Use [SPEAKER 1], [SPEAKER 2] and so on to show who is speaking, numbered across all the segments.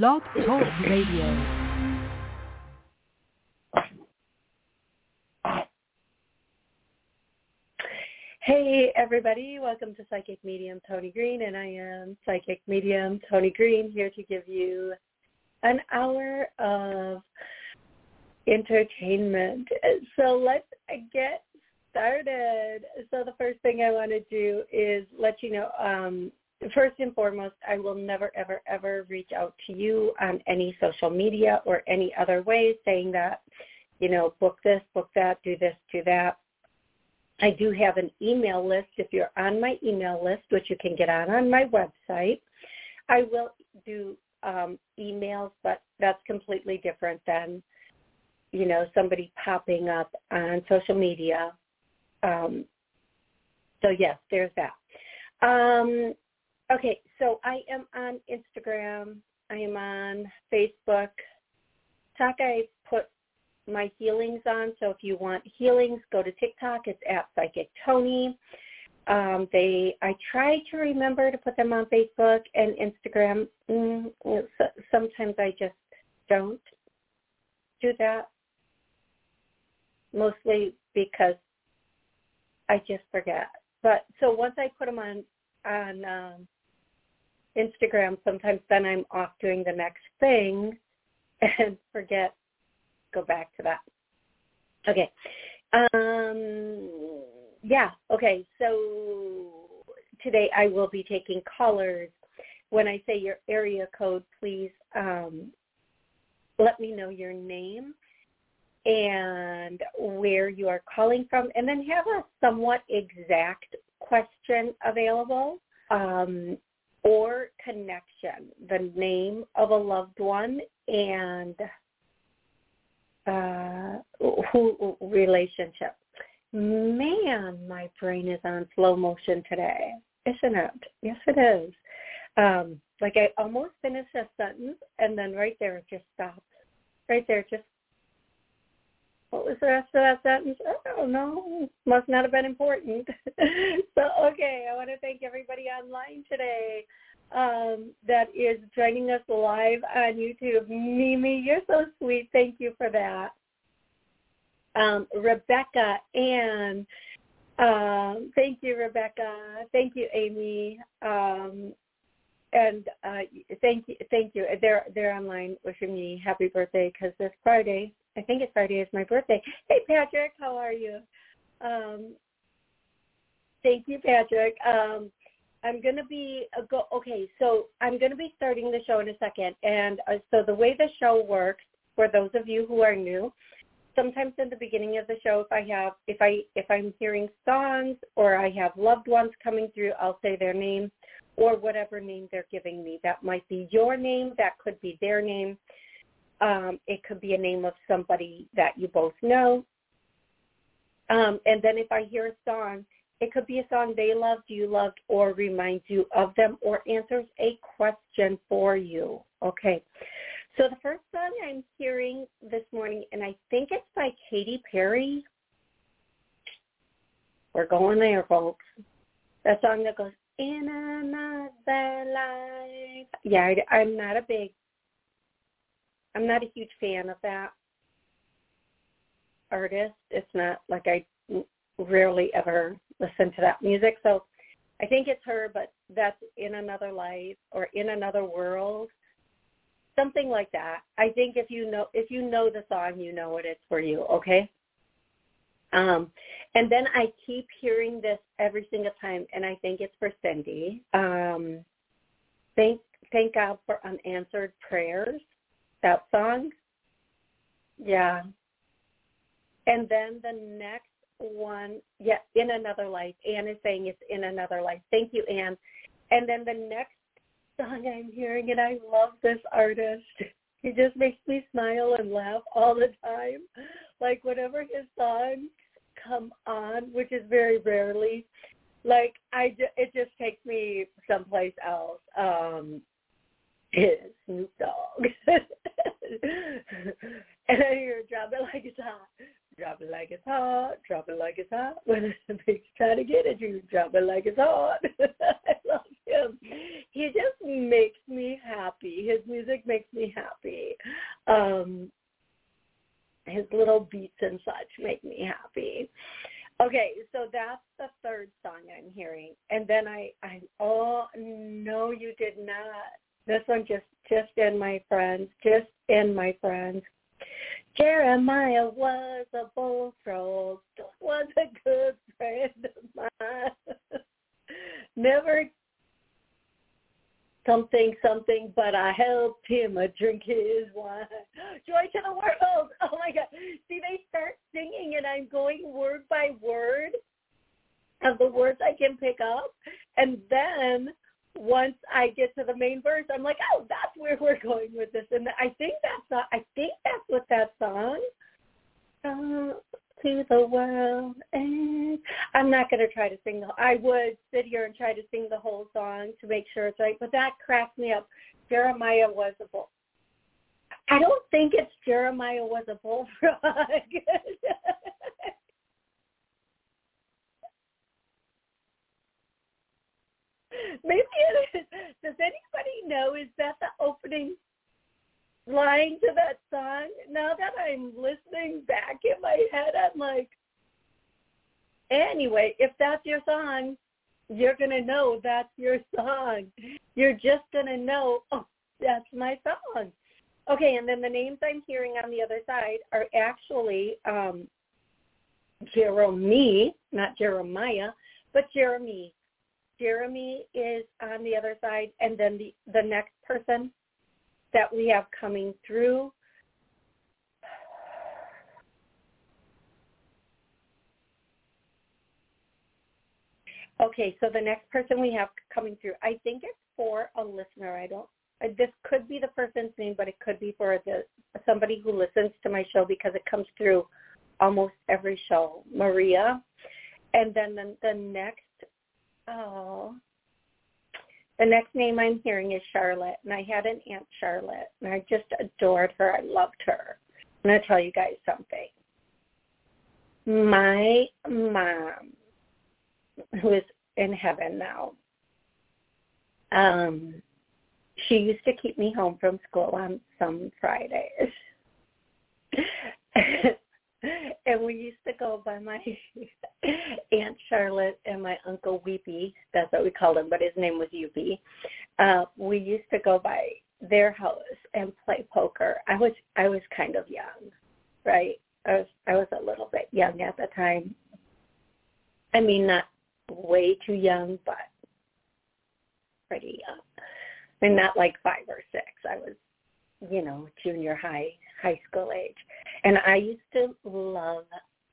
[SPEAKER 1] Blog Talk Radio.
[SPEAKER 2] Hey everybody, welcome to Psychic Medium Toni Greene and I am Psychic Medium Toni Greene here to give you an hour of entertainment. So let's get started. So the first thing I want to do is let you know, um, first and foremost, I will never, ever, ever reach out to you on any social media or any other way saying that, you know, book this, book that, do this, do that. I do have an email list. If you're on my email list, which you can get on on my website, I will do um, emails, but that's completely different than, you know, somebody popping up on social media. Um, so yes, there's that. Um, okay, so I am on Instagram. I am on Facebook. Talk I put my healings on. So if you want healings, go to TikTok. It's at Psychic Toni. Um, they, I try to remember to put them on Facebook and Instagram. Mm, sometimes I just don't do that. Mostly because I just forget. But so once I put them on on um, Instagram, sometimes then I'm off doing the next thing and forget go back to that. Okay. Um, yeah. Okay. So today I will be taking callers. When I say your area code, please um, let me know your name and where you are calling from, and then have a somewhat exact question available um, or connection, the name of a loved one and uh, who relationship. Man, my brain is on slow motion today, isn't it? Yes, it is. Um, like I almost finished a sentence, and then right there it just stops. Right there, just what was the rest of that sentence? I don't know. Must not have been important. so, okay, I want to thank everybody online today um, that is joining us live on YouTube. Mimi, you're so sweet. Thank you for that. Um, Rebecca and um, thank you, Rebecca. Thank you, Amy. Um, and uh, thank you, thank you. They're they're online wishing me happy birthday because this Friday, I think it's Friday, is my birthday. Hey, Patrick, how are you? Um, thank you, Patrick. Um, I'm going to be uh, go. Okay, so I'm going to be starting the show in a second, and uh, so the way the show works for those of you who are new, sometimes in the beginning of the show, if I have if I if I'm hearing songs or I have loved ones coming through, I'll say their name or whatever name they're giving me. That might be your name. That could be their name. Um, it could be a name of somebody that you both know. Um, and then if I hear a song it could be a song they loved, you loved, or reminds you of them, or answers a question for you. Okay. So the first song I'm hearing this morning, and I think it's by Katy Perry. We're going there, folks. That song that goes, in another life. Yeah, I, I'm not a big, I'm not a huge fan of that artist. It's not like I rarely ever listen to that music. So I think it's her, but that's in another life or in another world, something like that. I think if you know if you know the song, you know what it is for you. Okay. Um, and then I keep hearing this every single time, and I think it's for Cindy. Um, thank thank God for unanswered prayers. That song. Yeah. And then the next one, yeah, in another life. Anne is saying it's in another life. Thank you, Anne. And then the next song I'm hearing, and I love this artist. He just makes me smile and laugh all the time. Like whenever his songs come on, which is very rarely, like I, it just takes me someplace else. Um, is Snoop Dogg. and I hear drop it like it's hot. Drop it like it's hot. Drop it like it's hot. When the pig's trying to get at you, drop it like it's hot. I love him. He just makes me me happy. His music makes me happy. Um, his little beats and such make me happy. Okay, so that's the third song I'm hearing, and then I, I, oh no, you did not. This one just, just in my friends, just in my friends. Jeremiah was a bullfrog, was a good friend of mine. Never something something, but I helped him a drink his wine. Joy to the world. Oh my God. See, they start singing and I'm going word by word of the words I can pick up. And then once I get to the main verse, I'm like, oh, that's where we're going with this. And I think that's, not, I think that's what that song, to the world. And I'm not going to try to sing the. I would sit here and try to sing the whole song to make sure it's right, but that cracked me up. Jeremiah was a bull. I don't think it's Jeremiah was a bullfrog. Maybe it is. Does anybody know? Is that the opening line to that song. Now that I'm listening back in my head, I'm like, anyway, if that's your song, you're going to know that's your song. You're just going to know, oh, that's my song. Okay, and then the names I'm hearing on the other side are actually um, Jeremy, not Jeremiah, but Jeremy. Jeremy is on the other side, and then the the next person that we have coming through. Okay, so the next person we have coming through, I think it's for a listener. I don't. Uh, this could be the person's name, but it could be for the somebody who listens to my show because it comes through almost every show. Maria, and then the, the next. Oh, the next name I'm hearing is Charlotte, and I had an Aunt Charlotte, and I just adored her. I loved her. I'm going to tell you guys something. My mom, who is in heaven now, um, she used to keep me home from school on some Fridays. and we used to go by my aunt Charlotte and my uncle Weepy. That's what we called him, but his name was Upie. Uh, we used to go by their house and play poker. I was I was kind of young, right? I was I was a little bit young at the time. I mean, not way too young, but pretty young. I mean, not like five or six. I was, you know, junior high, high school age. And I used to love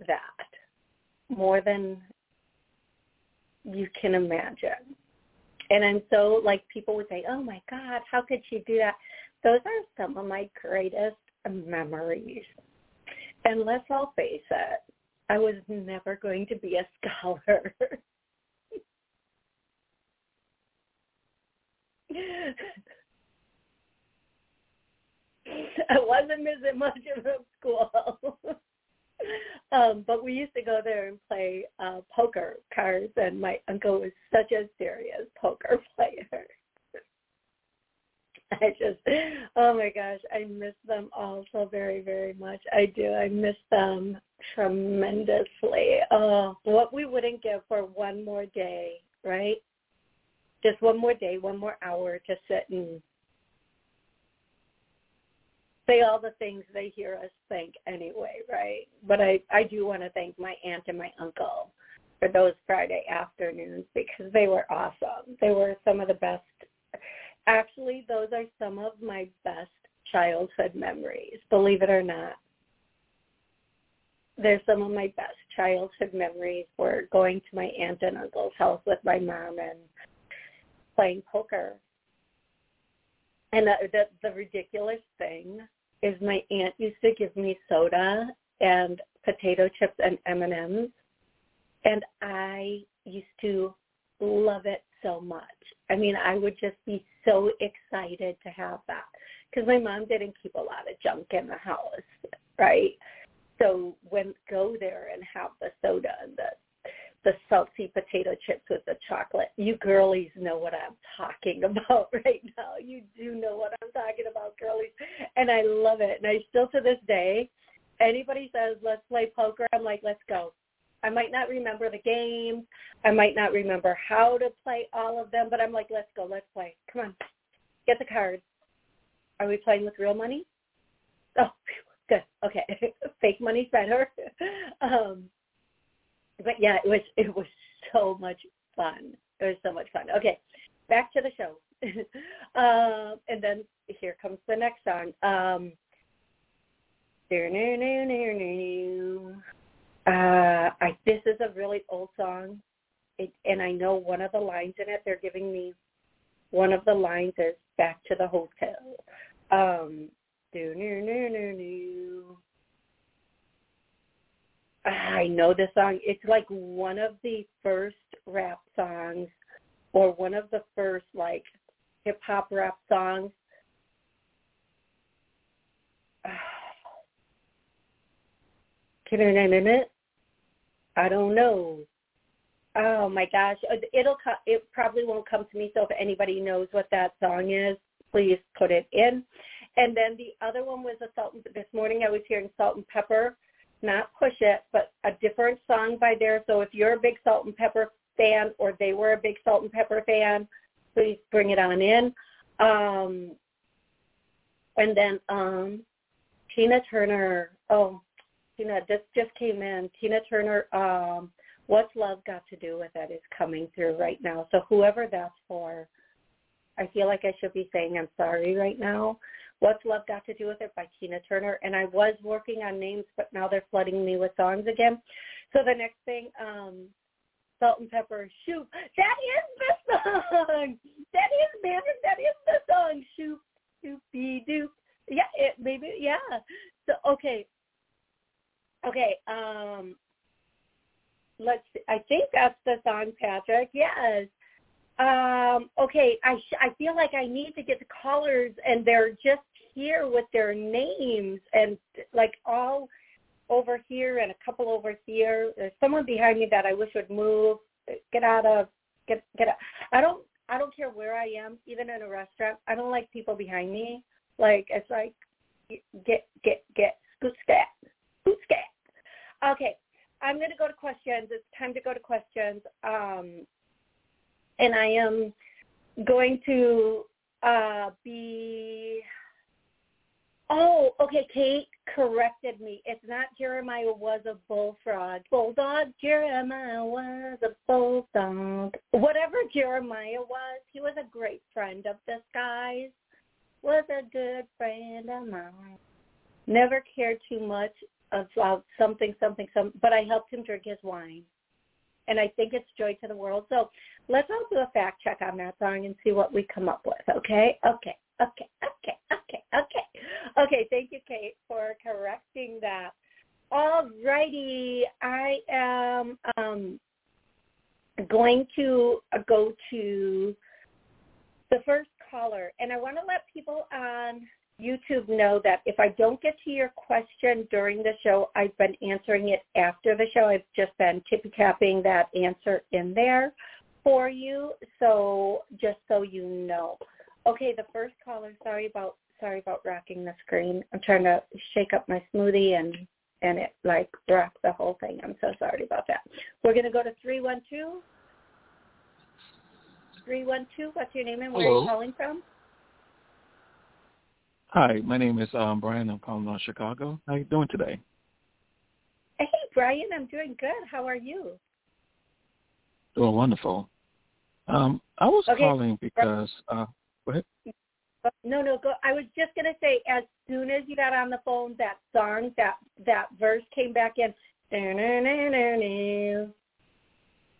[SPEAKER 2] that more than you can imagine. And I'm so like people would say, "Oh my God, how could she do that?" Those are some of my greatest memories. And let's all face it, I was never going to be a scholar. I wasn't missing much of school. um, but we used to go there and play uh, poker cards, and my uncle was such a serious poker player. I just, oh my gosh, I miss them all so very, very much. I do. I miss them tremendously. Oh, what we wouldn't give for one more day, right? Just one more day, one more hour to sit and say all the things they hear us think anyway, right? But I, I do want to thank my aunt and my uncle for those Friday afternoons because they were awesome. They were some of the best. Actually, those are some of my best childhood memories, believe it or not. They're some of my best childhood memories were going to my aunt and uncle's house with my mom and playing poker. And the, the, the ridiculous thing is my aunt used to give me soda and potato chips and M&Ms and I used to love it so much. I mean, I would just be so excited to have that because my mom didn't keep a lot of junk in the house, right? So when go there and have the soda and the the salty potato chips with the chocolate. You girlies know what I'm talking about right now. You do know what I'm talking about, girlies. And I love it. And I still to this day, anybody says, let's play poker, I'm like, let's go. I might not remember the games. I might not remember how to play all of them, but I'm like, let's go, let's play. Come on, get the cards. Are we playing with real money? Oh, good. Okay, fake money's better. um, but yeah, it was it was so much fun. It was so much fun. Okay, back to the show. um, and then here comes the next song. Um, uh, I, this is a really old song, it, and I know one of the lines in it. They're giving me one of the lines is "Back to the Hotel." Um, do, no, no, no, no. I know this song. It's like one of the first rap songs or one of the first like hip hop rap songs. Can I name it? I don't know. Oh my gosh, uh, it'll it probably won't come to me. So if anybody knows what that song is, please put it in. And then the other one was a salt. And, this morning I was hearing Salt-N-Pepa not Push It, but a different song by there. So if you're a big Salt-N-Pepa fan or they were a big Salt-N-Pepa fan, please bring it on in. Um, and then um, Tina Turner. Oh, Tina, this just came in. Tina Turner. Um, What's Love Got to Do with It is coming through right now. So whoever that's for, I feel like I should be saying I'm sorry right now What's Love Got to Do with It by Tina Turner. And I was working on names, but now they're flooding me with songs again. So the next thing, um, Salt-N-Pepa, Shoot. That is the song. That is, man, that is the song. Shoot, shoopy doo. Yeah, it, maybe, yeah. So, okay. Okay, um, let's see. I think that's the song, Patrick. Yes. Um, okay, I sh- I feel like I need to get the callers, and they're just here with their names and like all over here and a couple over here. There's someone behind me that I wish would move. Get out of get get out. I don't I don't care where I am, even in a restaurant. I don't like people behind me. Like it's like get get get scoot scat scoot scat. Okay, I'm to go to questions. It's time to go to questions. Um, and I am going to uh, be Oh, okay. Kate corrected me. It's not Jeremiah was a bullfrog. Bulldog. Jeremiah was a bulldog. Whatever Jeremiah was, he was a great friend of this guy's. Was a good friend of mine. Never cared too much about something, something, some. But I helped him drink his wine, and I think it's joy to the world. So let's all do a fact check on that song and see what we come up with. Okay? Okay. Okay. Okay. Okay. Okay. Okay, thank you, Kate, for correcting that. All righty, I am um, going to go to the first caller, and I want to let people on YouTube know that if I don't get to your question during the show, I've been answering it after the show. I've just been tippy tapping that answer in there for you, so just so you know. Okay, the first caller, sorry about sorry about rocking the screen. I'm trying to shake up my smoothie and and it like rocked the whole thing. I'm so sorry about that. We're gonna go to three one two. Three one two. What's your name and where
[SPEAKER 1] Hello.
[SPEAKER 2] are you calling from?
[SPEAKER 1] Hi, my name is um, Brian. I'm calling from Chicago. How are you doing today?
[SPEAKER 2] Hey, Brian. I'm doing good. How are you?
[SPEAKER 1] Doing wonderful. Um, I was
[SPEAKER 2] okay.
[SPEAKER 1] calling because uh, go ahead.
[SPEAKER 2] No, no, go. I was just gonna say, as soon as you got on the phone, that song, that that verse came back in,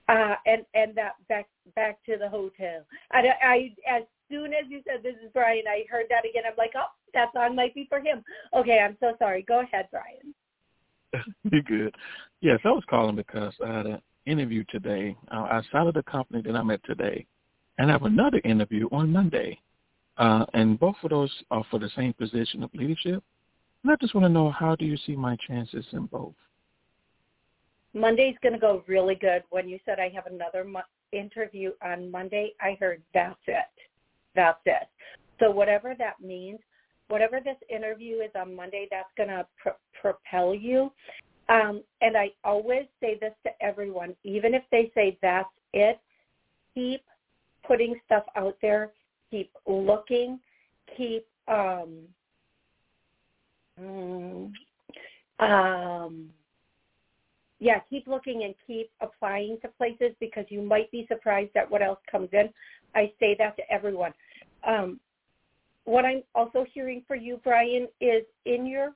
[SPEAKER 2] uh, and and that back back to the hotel. I, I as soon as you said this is Brian, I heard that again. I'm like, oh, that song might be for him. Okay, I'm so sorry. Go ahead, Brian.
[SPEAKER 1] You're good. Yes, I was calling because I had an interview today uh, outside of the company that I'm at today, and I have another interview on Monday. Uh, and both of those are for the same position of leadership. And I just want to know how do you see my chances in both?
[SPEAKER 2] Monday's going to go really good. When you said I have another mo- interview on Monday, I heard that's it. That's it. So whatever that means, whatever this interview is on Monday, that's going to pr- propel you. Um, and I always say this to everyone, even if they say that's it, keep putting stuff out there, keep looking, keep um, mm, um, yeah, keep looking and keep applying to places because you might be surprised at what else comes in. I say that to everyone. Um, what I'm also hearing for you, Brian, is in your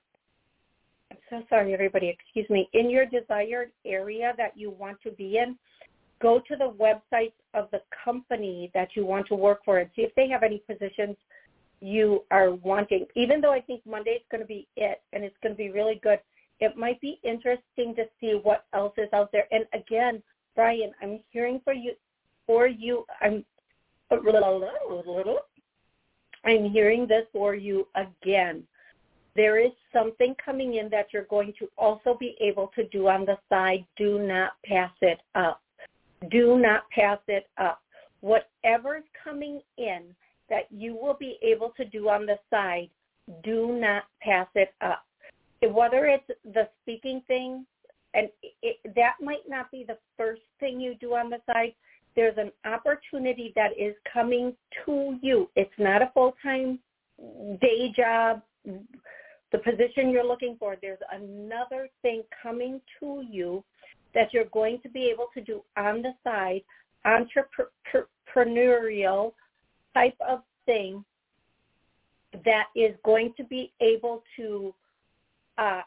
[SPEAKER 2] I'm so sorry, everybody. Excuse me. In your desired area that you want to be in, go to the website of the company that you want to work for and see if they have any positions you are wanting. Even though I think Monday is going to be it and it's going to be really good, it might be interesting to see what else is out there. And again, Brian, I'm hearing for you, for you, I'm I'm hearing this for you again. There is something coming in that you're going to also be able to do on the side. Do not pass it up. Do not pass it up. Whatever's coming in that you will be able to do on the side, do not pass it up. Whether it's the speaking thing, and it, that might not be the first thing you do on the side, there's an opportunity that is coming to you. It's not a full-time day job, the position you're looking for. There's another thing coming to you that you're going to be able to do on the side, entrepreneurial type of thing that is going to be able to uh,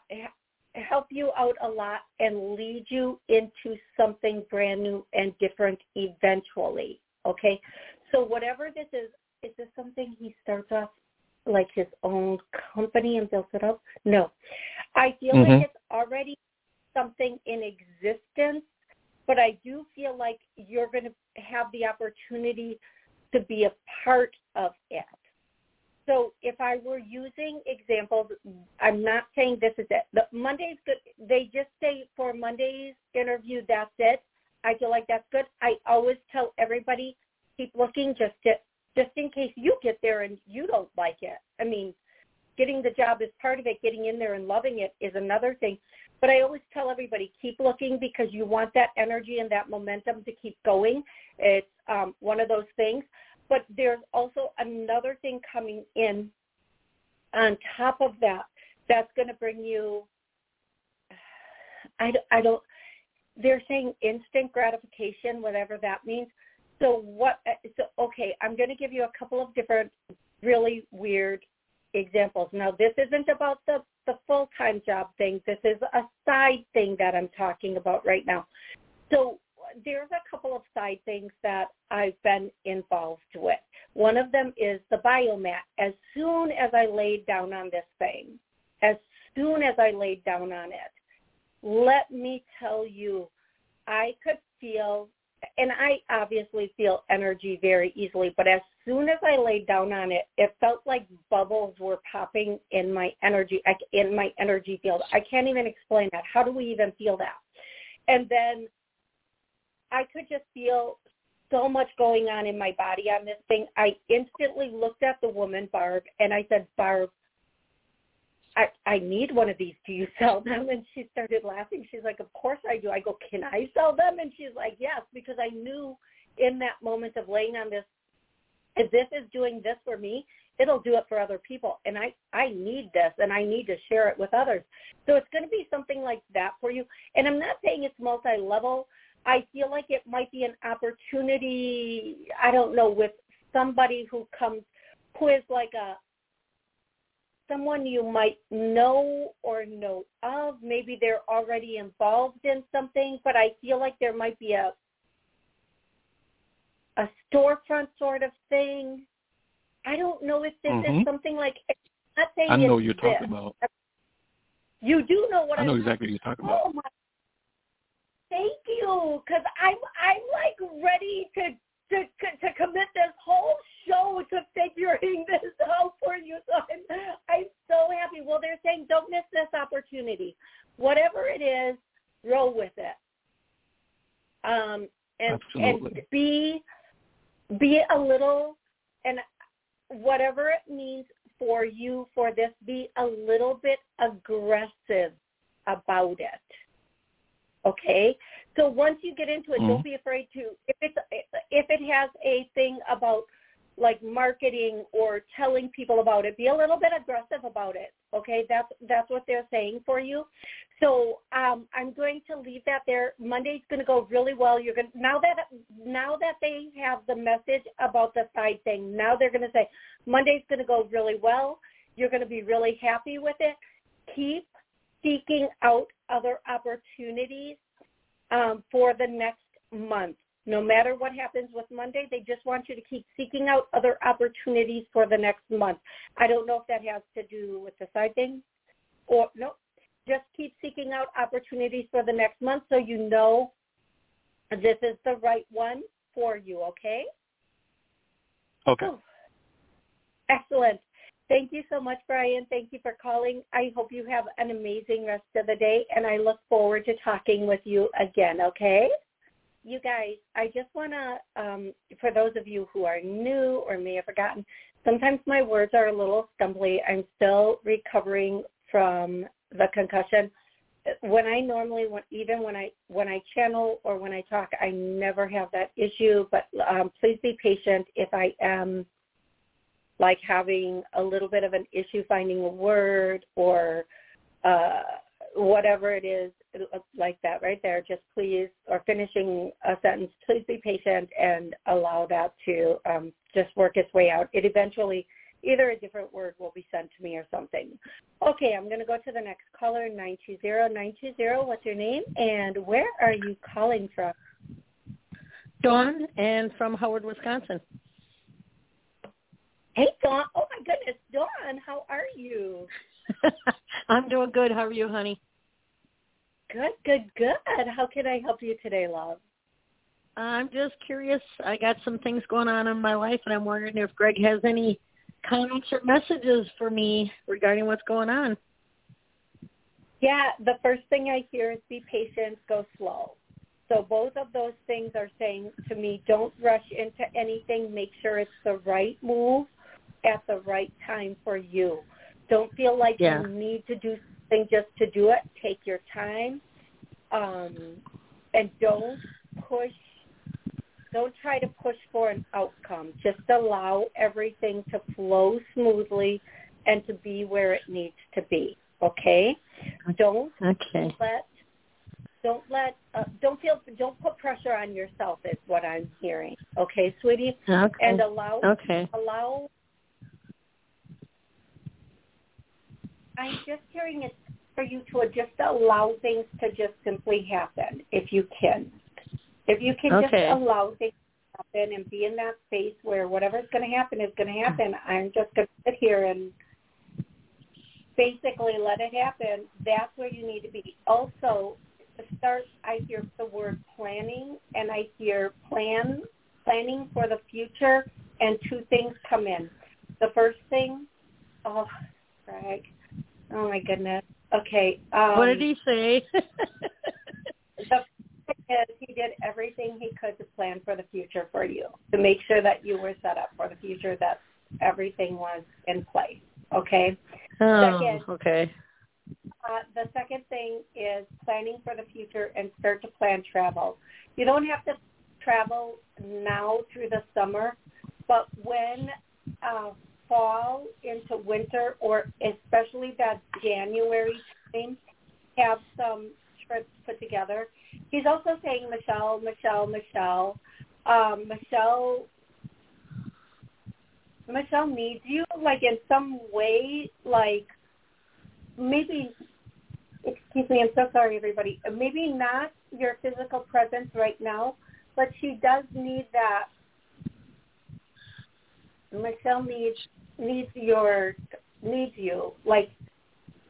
[SPEAKER 2] help you out a lot and lead you into something brand new and different eventually. Okay, so whatever this is, is this something he starts off like his own company and builds it up? No, I feel mm-hmm. like it's already something in existence, but I do feel like you're going to have the opportunity to be a part of it. So if I were using examples, I'm not saying this is it. The Monday's good. They just say for Monday's interview, that's it. I feel like that's good. I always tell everybody keep looking just to, just in case you get there and you don't like it. I mean, getting the job is part of it. Getting in there and loving it is another thing. But I always tell everybody keep looking because you want that energy and that momentum to keep going. It's um, one of those things. But there's also another thing coming in on top of that that's going to bring you, I, I don't, they're saying instant gratification, whatever that means. So what, so okay, I'm going to give you a couple of different really weird examples. Now this isn't about the, the full-time job thing. This is a side thing that I'm talking about right now. So there's a couple of side things that I've been involved with. One of them is the biomat. As soon as I laid down on this thing, as soon as I laid down on it, let me tell you, I could feel, and I obviously feel energy very easily, but as soon as I laid down on it, it felt like bubbles were popping in my energy, in my energy field. I can't even explain that. How do we even feel that? And then I could just feel so much going on in my body on this thing. I instantly looked at the woman, Barb, and I said, Barb, I, I need one of these. Do you sell them? And she started laughing. She's like, of course I do. I go, can I sell them? And she's like, yes, because I knew in that moment of laying on this, if this is doing this for me, it'll do it for other people. And I, I need this and I need to share it with others. So it's going to be something like that for you. And I'm not saying it's multi-level. I feel like it might be an opportunity, I don't know, with somebody who comes, who is like a, someone you might know or know of. Maybe they're already involved in something, but I feel like there might be a, a storefront sort of thing. I don't know if this mm-hmm. is something like, not saying
[SPEAKER 1] I know
[SPEAKER 2] you're
[SPEAKER 1] talking about.
[SPEAKER 2] You do know what
[SPEAKER 1] I
[SPEAKER 2] know
[SPEAKER 1] I'm exactly what you're talking about.
[SPEAKER 2] Oh my Thank you, because I'm I'm like ready to to to commit this whole show to figuring this out for you. So I'm I'm so happy. Well, they're saying don't miss this opportunity. Whatever it is, roll with it.
[SPEAKER 1] Um, Absolutely.
[SPEAKER 2] And be be a little and whatever it means for you for this, be a little bit aggressive about it. Okay? So once you get into it, mm-hmm. don't be afraid to if it's if it has a thing about like marketing or telling people about it. Be a little bit aggressive about it. Okay, that's that's what they're saying for you. So um, I'm going to leave that there. Monday's going to go really well. You're going now that now that they have the message about the side thing. Now they're going to say Monday's going to go really well. You're going to be really happy with it. Keep seeking out other opportunities um, for the next month. No matter what happens with Monday, they just want you to keep seeking out other opportunities for the next month. I don't know if that has to do with the side thing or no. Just keep seeking out opportunities for the next month so you know this is the right one for you, okay?
[SPEAKER 1] Okay. Oh,
[SPEAKER 2] excellent. Thank you so much, Brian. Thank you for calling. I hope you have an amazing rest of the day, and I look forward to talking with you again, okay? you guys, I just want to, um, for those of you who are new or may have forgotten, sometimes my words are a little stumbly. I'm still recovering from the concussion. When I normally, even when I when I channel or when I talk, I never have that issue. But um, please be patient if I am like having a little bit of an issue finding a word or uh, whatever it is like that right there, just please, or finishing a sentence, please be patient and allow that to um, just work its way out. It eventually, either a different word will be sent to me or something. Okay, I'm going to go to the next caller, 920-920. What's your name and where are you calling from?
[SPEAKER 3] Dawn and from Howard, Wisconsin.
[SPEAKER 2] Hey, Dawn. Oh, my goodness. Dawn, how are you?
[SPEAKER 3] I'm doing good. How are you, honey?
[SPEAKER 2] Good, good, good. How can I help you today, love?
[SPEAKER 3] I'm just curious. I got some things going on in my life, and I'm wondering if Greg has any comments or messages for me regarding what's going on.
[SPEAKER 2] Yeah, the first thing I hear is be patient, go slow. So both of those things are saying to me, don't rush into anything. Make sure it's the right move at the right time for you. Don't feel like yeah. you need to do something just to do it. Take your time, um, and don't push. Don't try to push for an outcome. Just allow everything to flow smoothly and to be where it needs to be. Okay. Don't
[SPEAKER 3] okay.
[SPEAKER 2] let don't let uh, don't feel don't put pressure on yourself is what I'm hearing. Okay, sweetie.
[SPEAKER 3] Okay.
[SPEAKER 2] And allow
[SPEAKER 3] okay.
[SPEAKER 2] allow I'm just hearing it for you to just allow things to just simply happen if you can. If you can
[SPEAKER 3] okay.
[SPEAKER 2] just allow things to happen and be in that space where whatever's going to happen is going to happen, I'm just going to sit here and basically let it happen. That's where you need to be. Also, to start, I hear the word planning and I hear plan, planning for the future and two things come in. The first thing, oh, Greg, Oh my goodness. Okay. Um,
[SPEAKER 3] what did he say?
[SPEAKER 2] the is he did everything he could to plan for the future for you to make sure that you were set up for the future that everything was in place. Okay.
[SPEAKER 3] Oh, second, okay.
[SPEAKER 2] Uh, the second thing is planning for the future and start to plan travel. You don't have to travel now through the summer, but when uh, fall into winter or especially that January time, have some trips put together. He's also saying Michelle, Michelle, Michelle. Um, Michelle Michelle needs you like in some way, like maybe excuse me, I'm so sorry everybody. Maybe not your physical presence right now, but she does need that Michelle needs needs your needs you like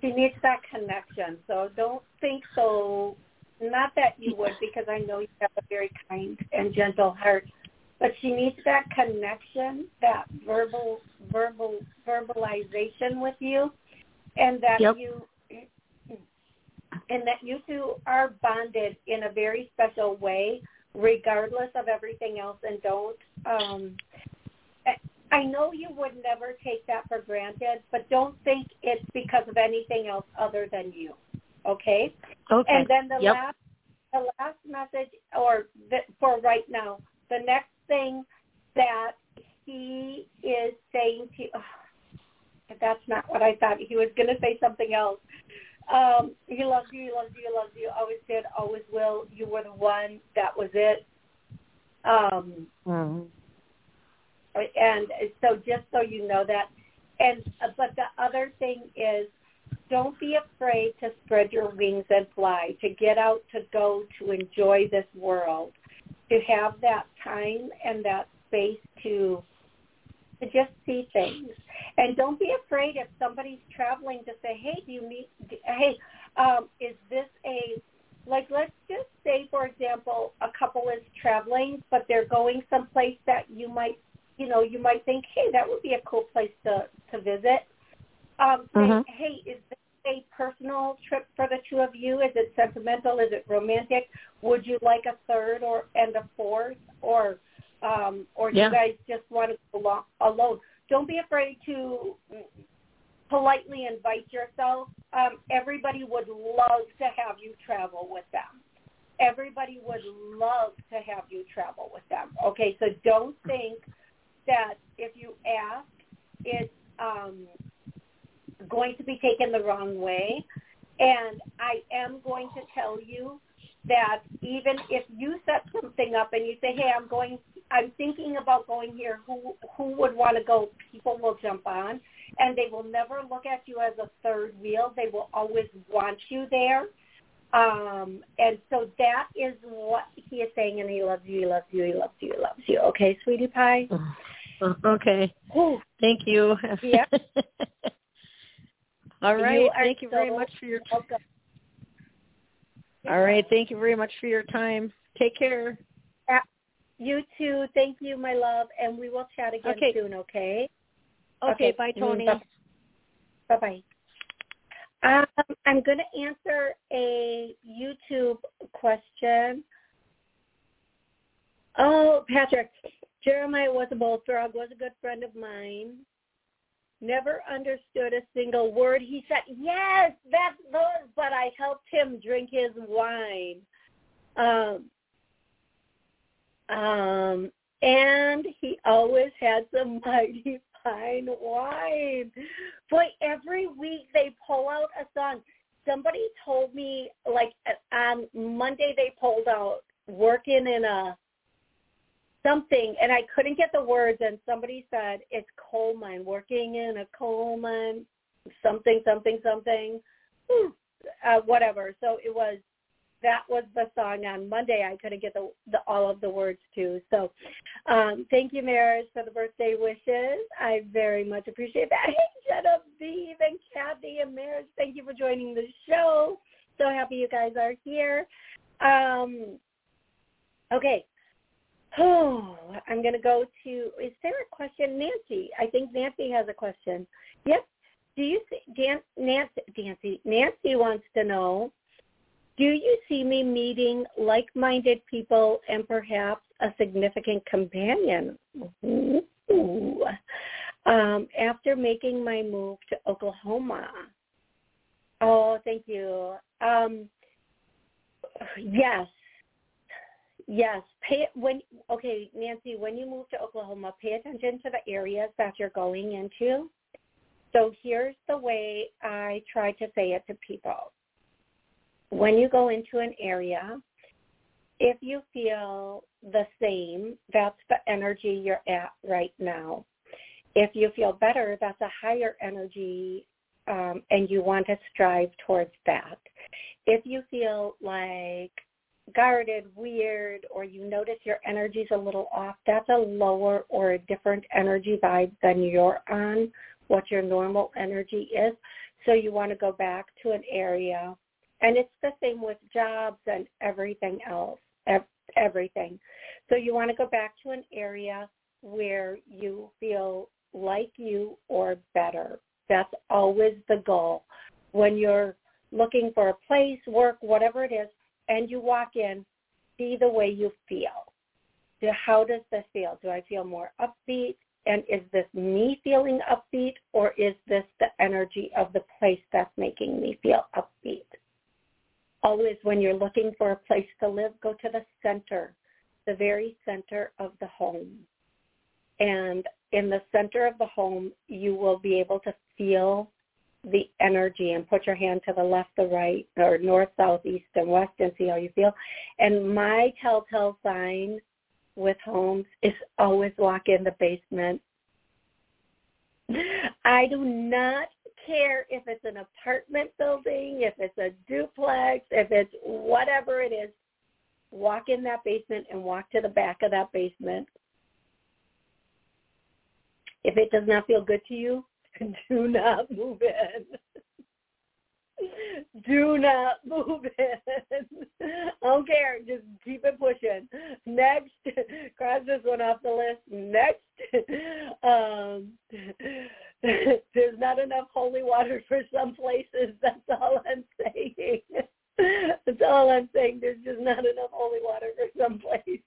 [SPEAKER 2] she needs that connection. So don't think so. Not that you would, because I know you have a very kind and gentle heart, but she needs that connection, that verbal verbal verbalization with you, and that
[SPEAKER 3] yep.
[SPEAKER 2] you and that you two are bonded in a very special way regardless of everything else, and don't. Um, I know you would never take that for granted, but don't think it's because of anything else other than you. Okay.
[SPEAKER 3] Okay.
[SPEAKER 2] And then the
[SPEAKER 3] yep.
[SPEAKER 2] last, the last message, or the, for right now, the next thing that he is saying to, oh, that's not what I thought. He was going to say something else. Um, he loves you, he loves you, he loves you, always did, always will. You were the one. That was it. Um,
[SPEAKER 3] mm-hmm.
[SPEAKER 2] And so just so you know that. And but the other thing is don't be afraid to spread your wings and fly, to get out, to go, to enjoy this world, to have that time and that space to to just see things. And don't be afraid if somebody's traveling to say, hey, do you meet, hey, um, is this a, like let's just say, for example, a couple is traveling, but they're going someplace that you might, you know, you might think, hey, that would be a cool place to, to visit. Um, say,
[SPEAKER 3] Mhm.
[SPEAKER 2] hey, is this a personal trip for the two of you? Is it sentimental? Is it romantic? Would you like a third or and a fourth, or um, or do
[SPEAKER 3] Yeah.
[SPEAKER 2] you guys just want to go along, alone? Don't be afraid to politely invite yourself. Um, everybody would love to have you travel with them. Everybody would love to have you travel with them. Okay, so don't think that if you ask, it's um, going to be taken the wrong way. And I am going to tell you that even if you set something up and you say, "Hey, I'm going, I'm thinking about going here. Who who would want to go?" People will jump on, and they will never look at you as a third wheel. They will always want you there. Um, and so that is what he is saying, and he loves you, he loves you, he loves you, he loves you. Okay, sweetie pie.
[SPEAKER 3] Okay. Thank you.
[SPEAKER 2] Yeah.
[SPEAKER 3] All right.
[SPEAKER 2] You
[SPEAKER 3] Thank you very much for your
[SPEAKER 2] welcome.
[SPEAKER 3] All right. Thank you very much for your time. Take care.
[SPEAKER 2] You too. Thank you, my love, and we will chat again
[SPEAKER 3] Okay.
[SPEAKER 2] soon. Okay.
[SPEAKER 3] Okay.
[SPEAKER 2] Okay.
[SPEAKER 3] Bye,
[SPEAKER 2] Mm,
[SPEAKER 3] Toni.
[SPEAKER 2] Bye bye. Um, I'm going to answer a YouTube question. Oh, Patrick, Jeremiah was a bullfrog, was a good friend of mine. Never understood a single word he said. Yes, that's those, but I helped him drink his wine. Um, um, and he always had some mighty fine wine. Boy, every week they pull out a song. Somebody told me, like on Monday they pulled out "Working in a something," and I couldn't get the words. And somebody said it's coal mine, working in a coal mine, something, something, something, uh, whatever. So it was that was the song on Monday. I couldn't get the, the all of the words to. So um, thank you, Maris, for the birthday wishes. I very much appreciate that. Hey, Genevieve and Kathy and Maris, thank you for joining the show. So happy you guys are here. Um, okay. Oh, I'm going to go to, is there a question? Nancy. I think Nancy has a question. Yep. Do you see, Dan, Nancy, Nancy, Nancy wants to know, do you see me meeting like-minded people and perhaps a significant companion Ooh. um, after making my move to Oklahoma? Oh, thank you. Um, yes, yes. Pay when okay, Nancy. When you move to Oklahoma, pay attention to the areas that you're going into. So here's the way I try to say it to people when you go into an area, if you feel the same, that's the energy you're at right now. If you feel better, that's a higher energy um, and you want to strive towards that. If you feel like guarded, weird, or you notice your energy's a little off, that's a lower or a different energy vibe than you're on, what your normal energy is. So you want to go back to an area and it's the same with jobs and everything else, everything. So you want to go back to an area where you feel like you or better. That's always the goal. When you're looking for a place, work, whatever it is, and you walk in, see the way you feel. How does this feel? Do I feel more upbeat? And is this me feeling upbeat or is this the energy of the place that's making me feel upbeat? Always when you're looking for a place to live, go to the center, the very center of the home. And in the center of the home, you will be able to feel the energy and put your hand to the left, the right, or north, south, east, and west and see how you feel. And my telltale sign with homes is always walk in the basement. I do not care if it's an apartment building, if it's a duplex, if it's whatever it is. Walk in that basement and walk to the back of that basement. If it does not feel good to you, do not move in. Do not move in. I don't care. Just keep it pushing. Next, cross this one off the list. Next, um, there's not enough holy water for some places. That's all I'm saying. That's all I'm saying. There's just not enough holy water for some places.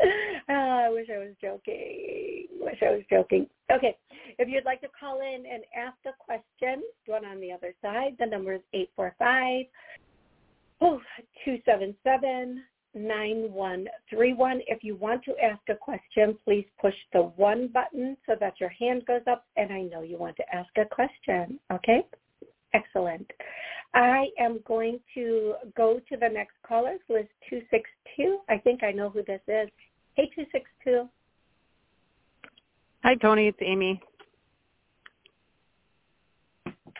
[SPEAKER 2] Oh, I wish I was joking. Wish I was joking. Okay. If you'd like to call in and ask a question, one on the other side, the number is 845 277 9131. If you want to ask a question, please push the one button so that your hand goes up and I know you want to ask a question. Okay? Excellent. I am going to go to the next caller, is 262. I think I know who this is. Hey, 262.
[SPEAKER 4] Hi, Toni. It's Amy.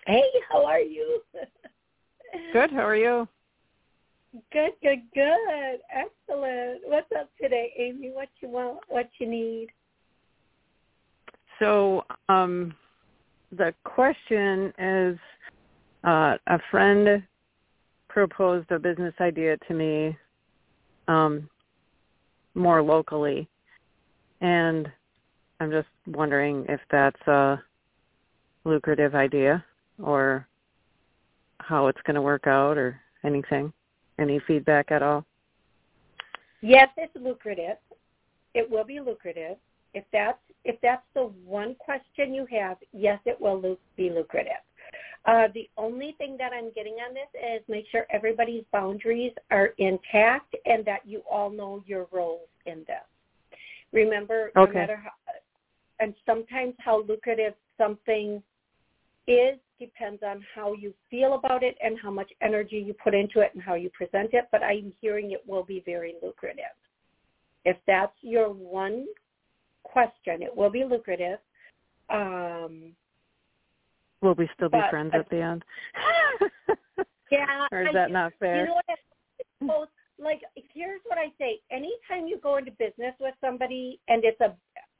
[SPEAKER 2] Hey, how are you?
[SPEAKER 4] good. How are you?
[SPEAKER 2] Good, good, good. Excellent. What's up today, Amy? What you want? What you need?
[SPEAKER 4] So, um, the question is, uh, a friend proposed a business idea to me um, more locally. And I'm just wondering if that's a lucrative idea or how it's going to work out or anything. Any feedback at all?
[SPEAKER 2] Yes, it's lucrative. It will be lucrative. If that's if that's the one question you have, yes, it will be lucrative. Uh, the only thing that I'm getting on this is make sure everybody's boundaries are intact and that you all know your roles in this. Remember,
[SPEAKER 4] okay.
[SPEAKER 2] no matter how, and sometimes how lucrative something is depends on how you feel about it and how much energy you put into it and how you present it, but I'm hearing it will be very lucrative. If that's your one question, it will be lucrative. Um,
[SPEAKER 4] Will we still be
[SPEAKER 2] but,
[SPEAKER 4] friends
[SPEAKER 2] uh,
[SPEAKER 4] at the end?
[SPEAKER 2] yeah.
[SPEAKER 4] or is that
[SPEAKER 2] I,
[SPEAKER 4] not fair?
[SPEAKER 2] You know what? Both, like, here's what I say. Anytime you go into business with somebody and it's a,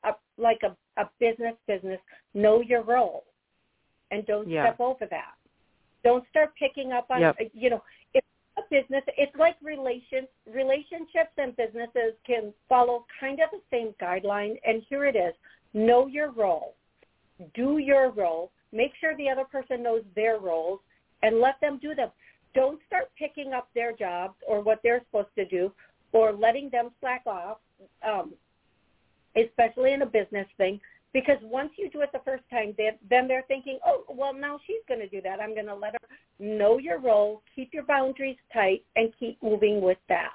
[SPEAKER 2] a like a, a business business, know your role and don't
[SPEAKER 4] Yeah.
[SPEAKER 2] step over that. Don't start picking up on,
[SPEAKER 4] Yep.
[SPEAKER 2] you know, if a business, it's like relations, relationships and businesses can follow kind of the same guideline. And here it is. Know your role. Do your role Make sure the other person knows their roles and let them do them. Don't start picking up their jobs or what they're supposed to do or letting them slack off, um, especially in a business thing. Because once you do it the first time, they, then they're thinking, oh, well, now she's going to do that. I'm going to let her know your role, keep your boundaries tight, and keep moving with that.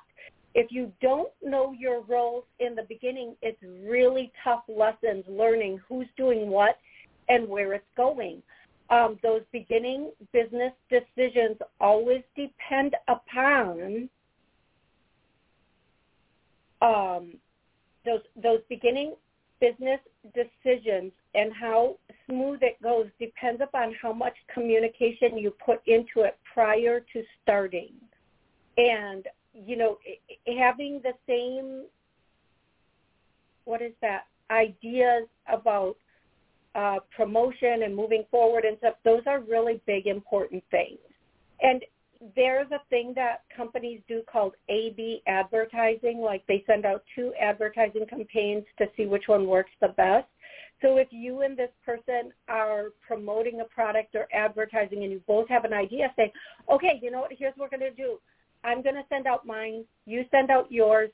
[SPEAKER 2] If you don't know your roles in the beginning, it's really tough lessons learning who's doing what and where it's going. Um, those beginning business decisions always depend upon um, those those beginning business decisions and how smooth it goes depends upon how much communication you put into it prior to starting. And you know, having the same what is that ideas about uh, promotion and moving forward and stuff, those are really big, important things. And there's a thing that companies do called A-B advertising, like they send out two advertising campaigns to see which one works the best. So if you and this person are promoting a product or advertising and you both have an idea, say, okay, you know what, here's what we're going to do. I'm going to send out mine. You send out yours,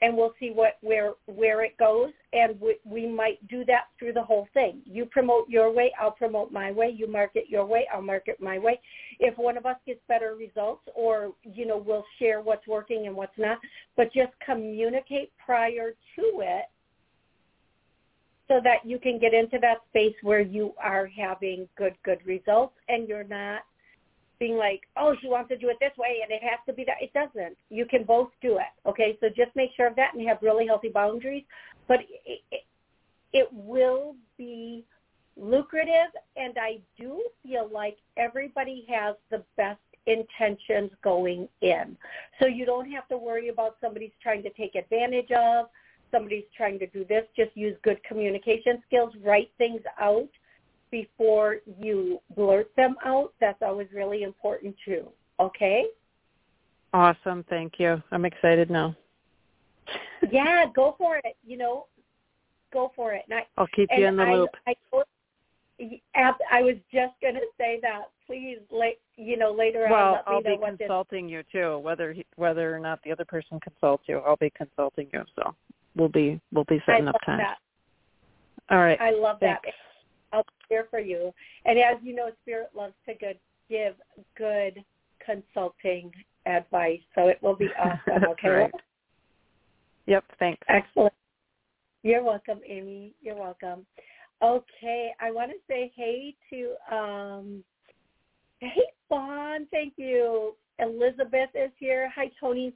[SPEAKER 2] and we'll see what where where it goes. And we, we might do that through the whole thing. You promote your way, I'll promote my way. You market your way, I'll market my way. If one of us gets better results, or you know, we'll share what's working and what's not. But just communicate prior to it so that you can get into that space where you are having good, good results and you're not being like, oh, she wants to do it this way and it has to be that. It doesn't. You can both do it. Okay, so just make sure of that and have really healthy boundaries. But it, it, it will be lucrative and I do feel like everybody has the best intentions going in. So you don't have to worry about somebody's trying to take advantage of somebody's trying to do this, just use good communication skills, write things out before you blurt them out. That's always really important too. Okay?
[SPEAKER 4] Awesome. Thank you. I'm excited now.
[SPEAKER 2] yeah, go for it. You know, go for it. And I,
[SPEAKER 4] I'll keep you in the
[SPEAKER 2] I,
[SPEAKER 4] loop.
[SPEAKER 2] I, I, I was just going to say that. Please, late, you know, later
[SPEAKER 4] well,
[SPEAKER 2] on.
[SPEAKER 4] Let I'll be
[SPEAKER 2] what
[SPEAKER 4] consulting
[SPEAKER 2] this...
[SPEAKER 4] you too, whether he, whether or not the other person consults you. I'll be consulting you. So we'll be we'll be setting
[SPEAKER 2] I
[SPEAKER 4] up
[SPEAKER 2] time.
[SPEAKER 4] That. All right.
[SPEAKER 2] I love
[SPEAKER 4] Thanks.
[SPEAKER 2] that. I'll be here for you. And as you know, Spirit loves to good, give good consulting advice, so it will be awesome. Okay.
[SPEAKER 4] right. Yep. Thanks.
[SPEAKER 2] Excellent. You're welcome, Amy. You're welcome. Okay, I want to say hey to um, hey Fawn. Thank you. Elizabeth is here. Hi Toni.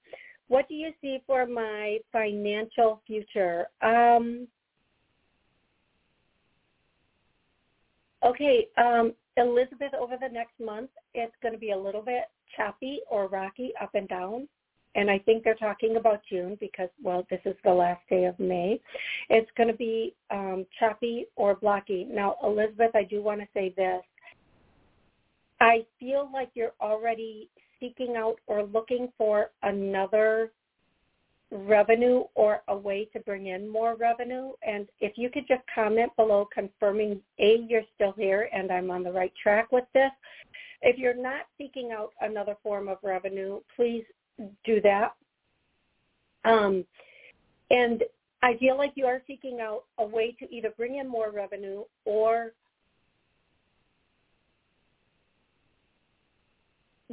[SPEAKER 2] What do you see for my financial future? Um, okay, um, Elizabeth, over the next month, it's going to be a little bit choppy or rocky up and down. And I think they're talking about June because, well, this is the last day of May. It's going to be um, choppy or blocky. Now, Elizabeth, I do want to say this. I feel like you're already seeking out or looking for another revenue or a way to bring in more revenue. And if you could just comment below confirming, A, you're still here and I'm on the right track with this. If you're not seeking out another form of revenue, please do that. Um, and I feel like you are seeking out a way to either bring in more revenue or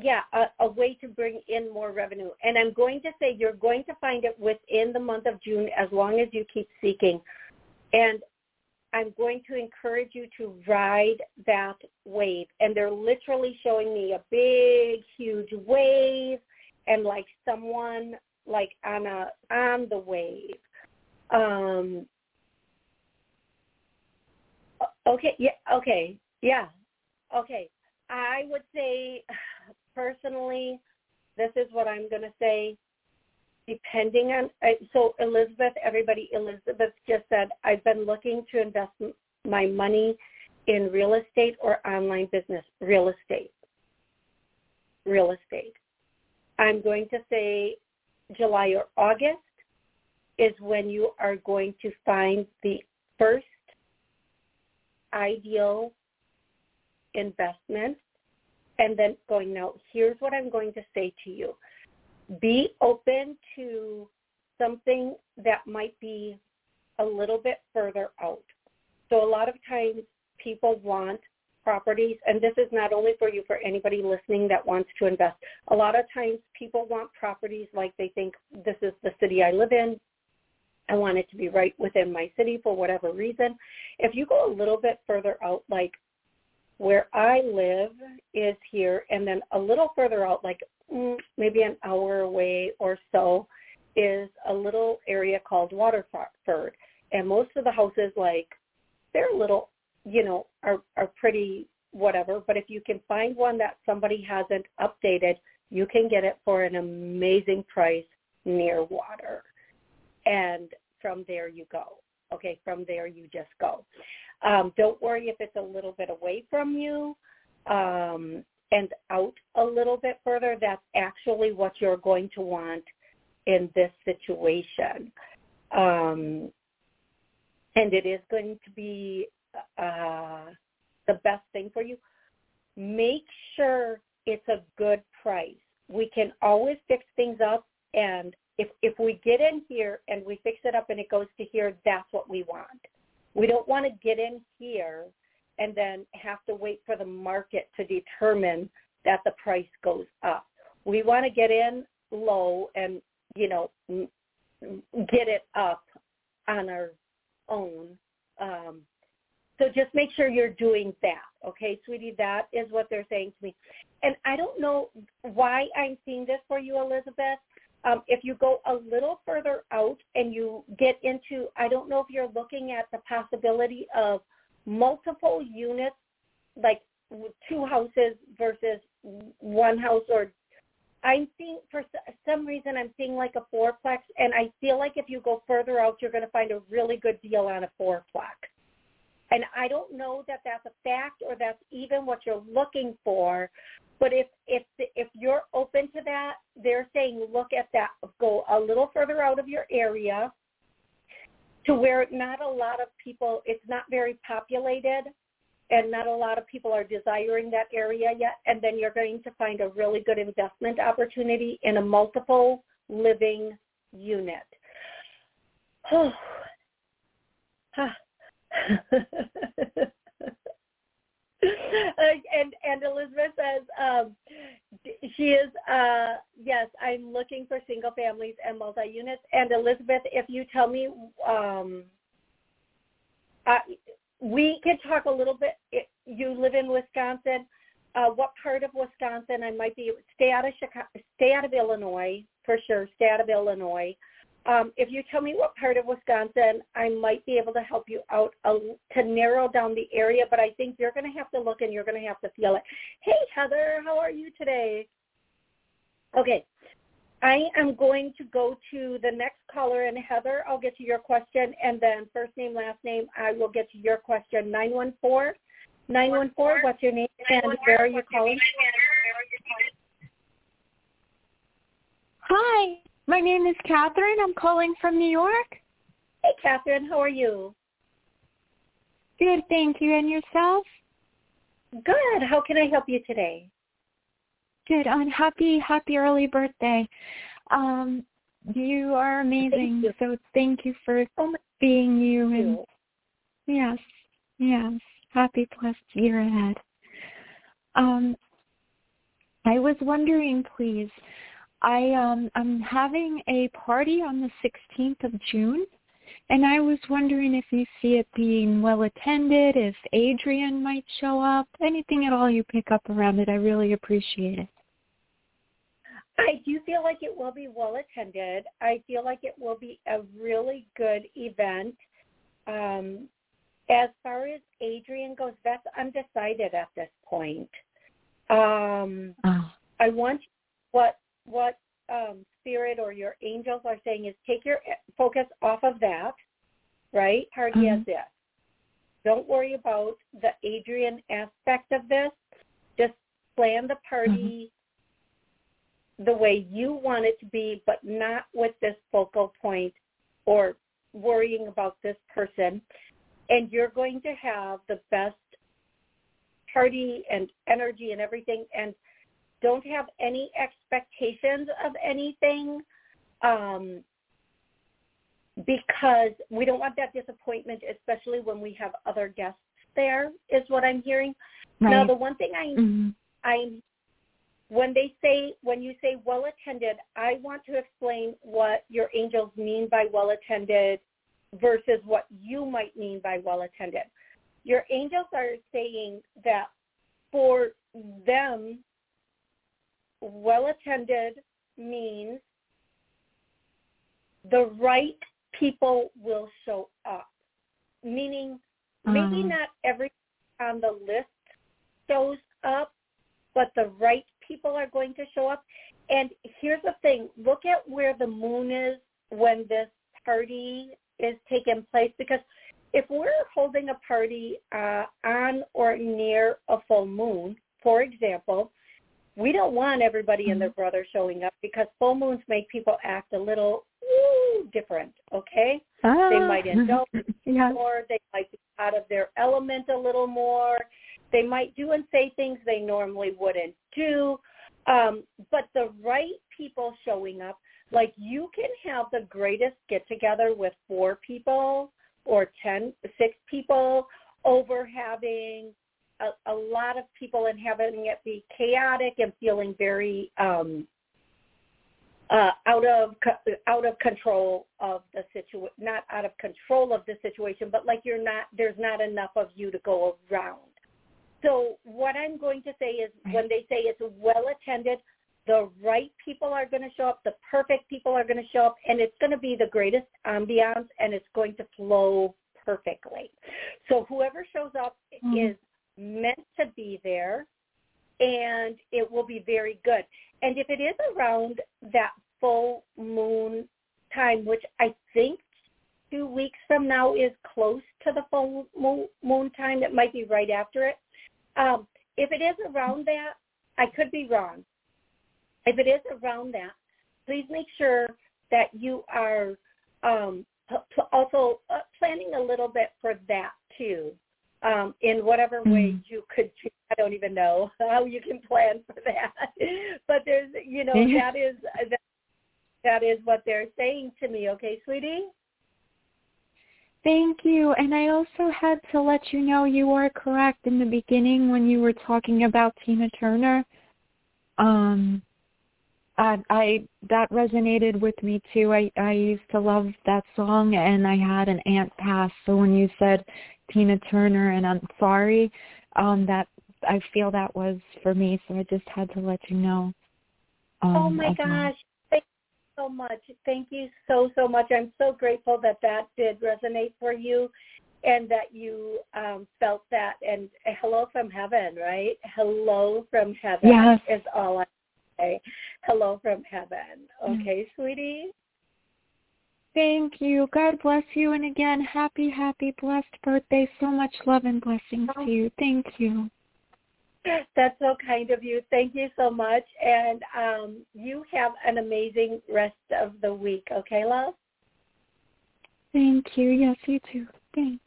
[SPEAKER 2] yeah, a, a, way to bring in more revenue. And I'm going to say you're going to find it within the month of June as long as you keep seeking. And I'm going to encourage you to ride that wave. And they're literally showing me a big, huge wave and like someone like on a on the wave. Um okay, yeah, okay. Yeah. Okay. I would say personally, this is what I'm going to say. Depending on, so Elizabeth, everybody, Elizabeth just said, I've been looking to invest my money in real estate or online business. Real estate. Real estate. I'm going to say July or August is when you are going to find the first ideal investment and then going, now here's what I'm going to say to you. Be open to something that might be a little bit further out. So a lot of times people want properties, and this is not only for you, for anybody listening that wants to invest. A lot of times people want properties like they think this is the city I live in. I want it to be right within my city for whatever reason. If you go a little bit further out, like where I live is here, and then a little further out, like mm, maybe an hour away or so, is a little area called Waterford. And most of the houses, like, they're little, you know, are, are pretty whatever. But if you can find one that somebody hasn't updated, you can get it for an amazing price near water. And from there you go. Okay, from there you just go. Um, don't worry if it's a little bit away from you um, and out a little bit further. That's actually what you're going to want in this situation. Um, and it is going to be uh, the best thing for you. Make sure it's a good price. we can always fix things up and if if we get in here and we fix it up and it goes to here, that's what we want. We don't want to get in here and then have to wait for the market to determine that the price goes up. We want to get in low and, you know, get it up on our own. Um, so just make sure you're doing that. Okay, sweetie, that is what they're saying to me. And I don't know why I'm seeing this for you, Elizabeth. Um, if you go a little further out and you get into, I don't know if you're looking at the possibility of multiple units, like two houses versus one house, or I'm seeing for some reason I'm seeing like a fourplex, and I feel like if you go further out, you're going to find a really good deal on a fourplex. And I don't know that that's a fact or that's even what you're looking for, but if if if you're open to that, they're saying look at that, go a little further out of your area to where not a lot of people, it's not very populated and not a lot of people are desiring that area yet. And then you're going to find a really good investment opportunity in a multiple living unit. Oh. and and Elizabeth says um, she is uh, yes, I'm looking for single families and multi units. And Elizabeth, if you tell me, um, uh, we could talk a little bit. You live in Wisconsin. Uh, what part of Wisconsin? I might be stay out of Chicago, stay out of Illinois for sure. Stay out of Illinois. Um, if you tell me what part of Wisconsin, I might be able to help you out uh, to narrow down the area, but I think you're going to have to look and you're going to have to feel it. Hey, Heather, how are you today? Okay. I am going to go to the next caller, and Heather, I'll get to your question, and then first name, last name, I will get to your question. 914 914, what's your name and where are you calling?
[SPEAKER 5] Hi. My name is Catherine. I'm calling from New York.
[SPEAKER 2] Hey, Catherine. How are you?
[SPEAKER 5] Good, thank you. And yourself?
[SPEAKER 2] Good. How can I help you today?
[SPEAKER 5] Good. On happy, happy early birthday. Um, you are amazing.
[SPEAKER 2] Thank you.
[SPEAKER 5] So thank you for
[SPEAKER 2] oh
[SPEAKER 5] being you. And yes, yes. Happy blessed year ahead. Um, I was wondering, please, I um I'm having a party on the 16th of June and I was wondering if you see it being well attended, if Adrian might show up, anything at all you pick up around it. I really appreciate it.
[SPEAKER 2] I do feel like it will be well attended. I feel like it will be a really good event. Um, as far as Adrian goes, that's undecided at this point. Um, oh. I want what what um, spirit or your angels are saying is take your focus off of that, right? Party mm-hmm. Don't worry about the Adrian aspect of this. Just plan the party mm-hmm. the way you want it to be, but not with this focal point or worrying about this person. And you're going to have the best party and energy and everything. And don't have any expectations of anything um, because we don't want that disappointment, especially when we have other guests there, is what I'm hearing. Right. Now, the one thing I, mm-hmm. I, when they say, when you say well attended, I want to explain what your angels mean by well attended versus what you might mean by well attended. Your angels are saying that for them well attended means the right people will show up. Meaning maybe mm. not every on the list shows up, but the right people are going to show up. And here's the thing, look at where the moon is when this party is taking place because if we're holding a party uh, on or near a full moon, for example, we don't want everybody mm-hmm. and their brother showing up because full moons make people act a little woo, different, okay? Ah. They might indulge yeah. more. They might be out of their element a little more. They might do and say things they normally wouldn't do. Um, but the right people showing up, like you can have the greatest get together with four people or ten, six people over having a, a lot of people and having it be chaotic and feeling very um, uh, out of out of control of the situation, not out of control of the situation, but like you're not there's not enough of you to go around. So what I'm going to say is when they say it's well attended, the right people are going to show up, the perfect people are going to show up, and it's going to be the greatest ambiance, and it's going to flow perfectly. So whoever shows up mm-hmm. is meant to be there, and it will be very good. And if it is around that full moon time, which I think two weeks from now is close to the full moon time, it might be right after it. Um, if it is around that, I could be wrong. If it is around that, please make sure that you are um, also uh, planning a little bit for that too um, in whatever mm-hmm. way you could. I don't even know how you can plan for that, but there's, you know, that is that, that is what they're saying to me. Okay, sweetie.
[SPEAKER 5] Thank you. And I also had to let you know you are correct in the beginning when you were talking about Tina Turner. Um, I, I that resonated with me too. I I used to love that song, and I had an aunt pass. So when you said Tina Turner and I'm sorry, um, that I feel that was for me. So I just had to let you know.
[SPEAKER 2] Um, oh my gosh. Thank you so much. Thank you so, so much. I'm so grateful that that did resonate for you and that you um, felt that. And hello from heaven, right? Hello from heaven
[SPEAKER 5] yes.
[SPEAKER 2] is all I say. Hello from heaven. Okay, sweetie?
[SPEAKER 5] Thank you. God bless you. And again, happy, happy, blessed birthday. So much love and blessings to you. Thank you.
[SPEAKER 2] That's so kind of you. Thank you so much. And um, you have an amazing rest of the week. Okay, love?
[SPEAKER 5] Thank you. Yes, you too. Thanks.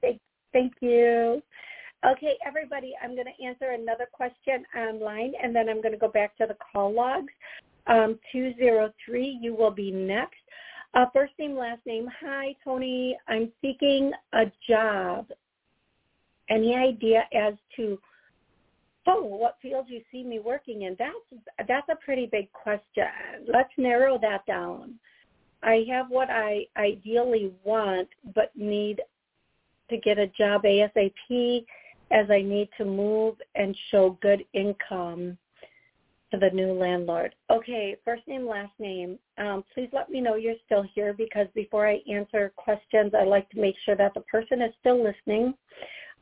[SPEAKER 2] Thank, thank you. Okay, everybody, I'm going to answer another question online, and then I'm going to go back to the call logs. Um, 203, you will be next. Uh, first name, last name. Hi, Toni. I'm seeking a job. Any idea as to oh, what field you see me working in? That's that's a pretty big question. Let's narrow that down. I have what I ideally want, but need to get a job ASAP as I need to move and show good income to the new landlord. Okay, first name, last name. Um, please let me know you're still here because before I answer questions, I like to make sure that the person is still listening.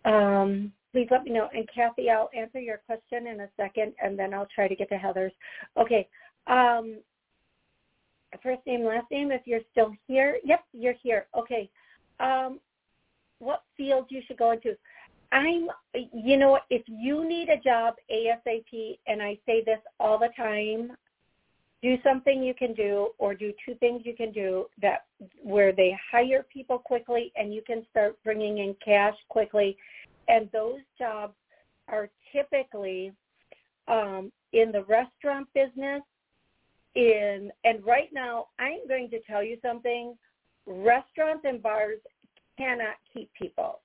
[SPEAKER 2] Um, please let me know. And Kathy, I'll answer your question in a second, and then I'll try to get to Heather's. Okay. Um, first name, last name, if you're still here. Yep, you're here. Okay. Um, what field you should go into? I'm, you know, if you need a job ASAP, and I say this all the time, do something you can do or do two things you can do that where they hire people quickly and you can start bringing in cash quickly. And those jobs are typically um, in the restaurant business. In and right now, I'm going to tell you something. Restaurants and bars cannot keep people.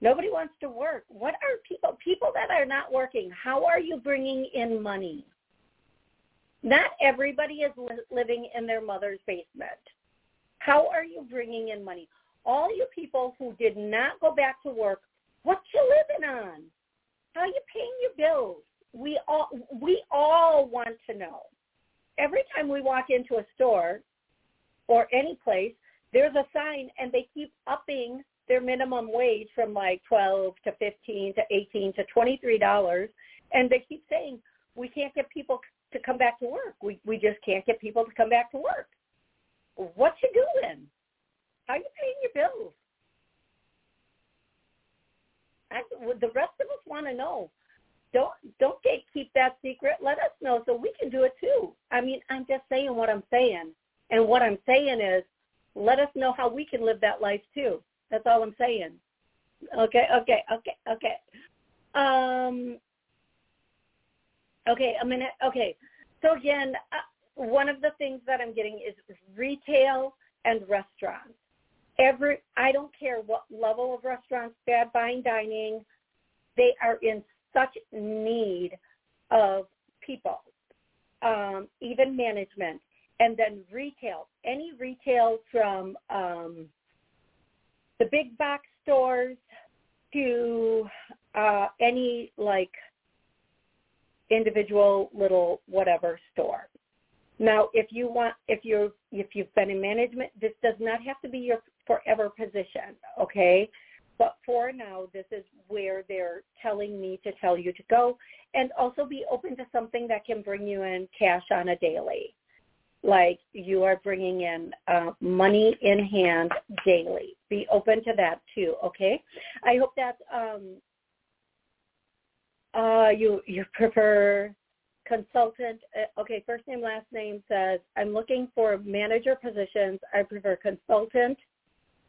[SPEAKER 2] Nobody wants to work. What are people people that are not working? How are you bringing in money? Not everybody is li- living in their mother's basement. How are you bringing in money? All you people who did not go back to work, what you living on? How are you paying your bills? We all we all want to know. Every time we walk into a store or any place, there's a sign and they keep upping their minimum wage from like 12 to 15 to 18 to 23 dollars. And they keep saying we can't get people to come back to work. We we just can't get people to come back to work. What you doing? How you paying your bills? I, the rest of us want to know. Don't don't get, keep that secret. Let us know so we can do it too. I mean i'm just saying what i'm saying. And what i'm saying is let us know how we can live that life too that's all I'm saying. Okay, okay, okay, okay. Um, Okay, a minute. Okay. So again, uh, one of the things that I'm getting is retail and restaurants. Every I don't care what level of restaurants, bad fine dining, they are in such need of people, um, even management, and then retail. Any retail from um, the big box stores to uh, any like individual little whatever store. Now, if you want, if you're, if you've been in management, this does not have to be your forever position, okay? But for now, this is where they're telling me to tell you to go, and also be open to something that can bring you in cash on a daily, like you are bringing in uh, money in hand daily. Be open to that too, okay? I hope that um, uh, you you prefer consultant. Uh, okay, first name, last name says I'm looking for manager positions. I prefer consultant,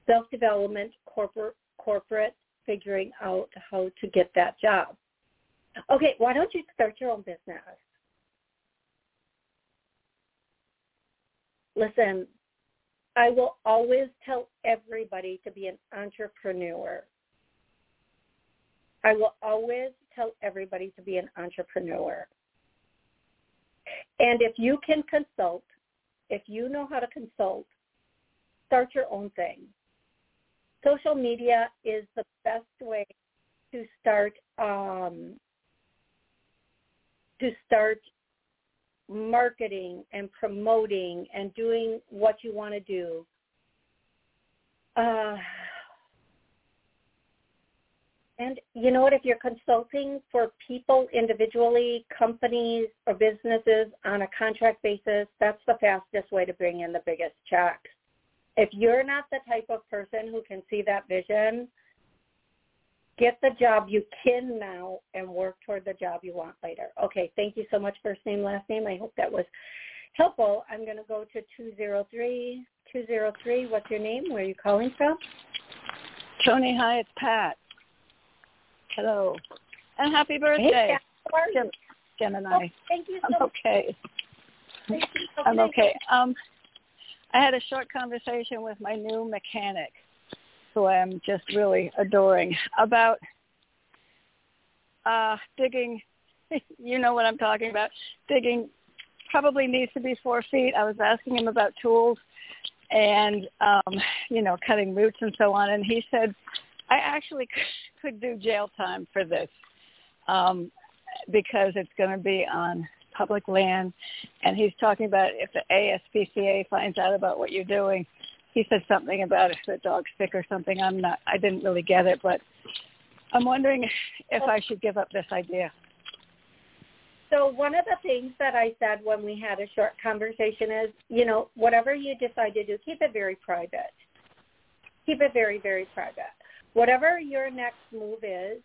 [SPEAKER 2] self development, corporate corporate, figuring out how to get that job. Okay, why don't you start your own business? Listen, I will always tell everybody to be an entrepreneur. I will always tell everybody to be an entrepreneur. And if you can consult, if you know how to consult, start your own thing. Social media is the best way to start um, to start marketing and promoting and doing what you want to do. Uh, and you know what? If you're consulting for people individually, companies or businesses on a contract basis, that's the fastest way to bring in the biggest checks. If you're not the type of person who can see that vision, get the job you can now and work toward the job you want later. Okay, thank you so much, first name, last name. I hope that was helpful. I'm going to go to 203. 203, what's your name? Where are you calling from?
[SPEAKER 6] Toni, hi, it's Pat. Hello. And happy birthday.
[SPEAKER 2] Hey, how are you?
[SPEAKER 6] Gemini.
[SPEAKER 2] Oh, thank you so
[SPEAKER 6] I'm okay.
[SPEAKER 2] Thank you.
[SPEAKER 6] I'm okay. Um, I had a short conversation with my new mechanic, who I'm just really adoring, about uh, digging. You know what I'm talking about. Digging probably needs to be four feet. I was asking him about tools and um, you know cutting roots and so on, and he said I actually could do jail time for this um, because it's going to be on public land. And he's talking about if the ASPCA finds out about what you're doing, he said something about if the dog's sick or something. I'm not, I didn't really get it, but I'm wondering if I should give up this idea.
[SPEAKER 2] So one of the things that I said when we had a short conversation is, you know, whatever you decide to do, keep it very private. Keep it very, very private whatever your next move is,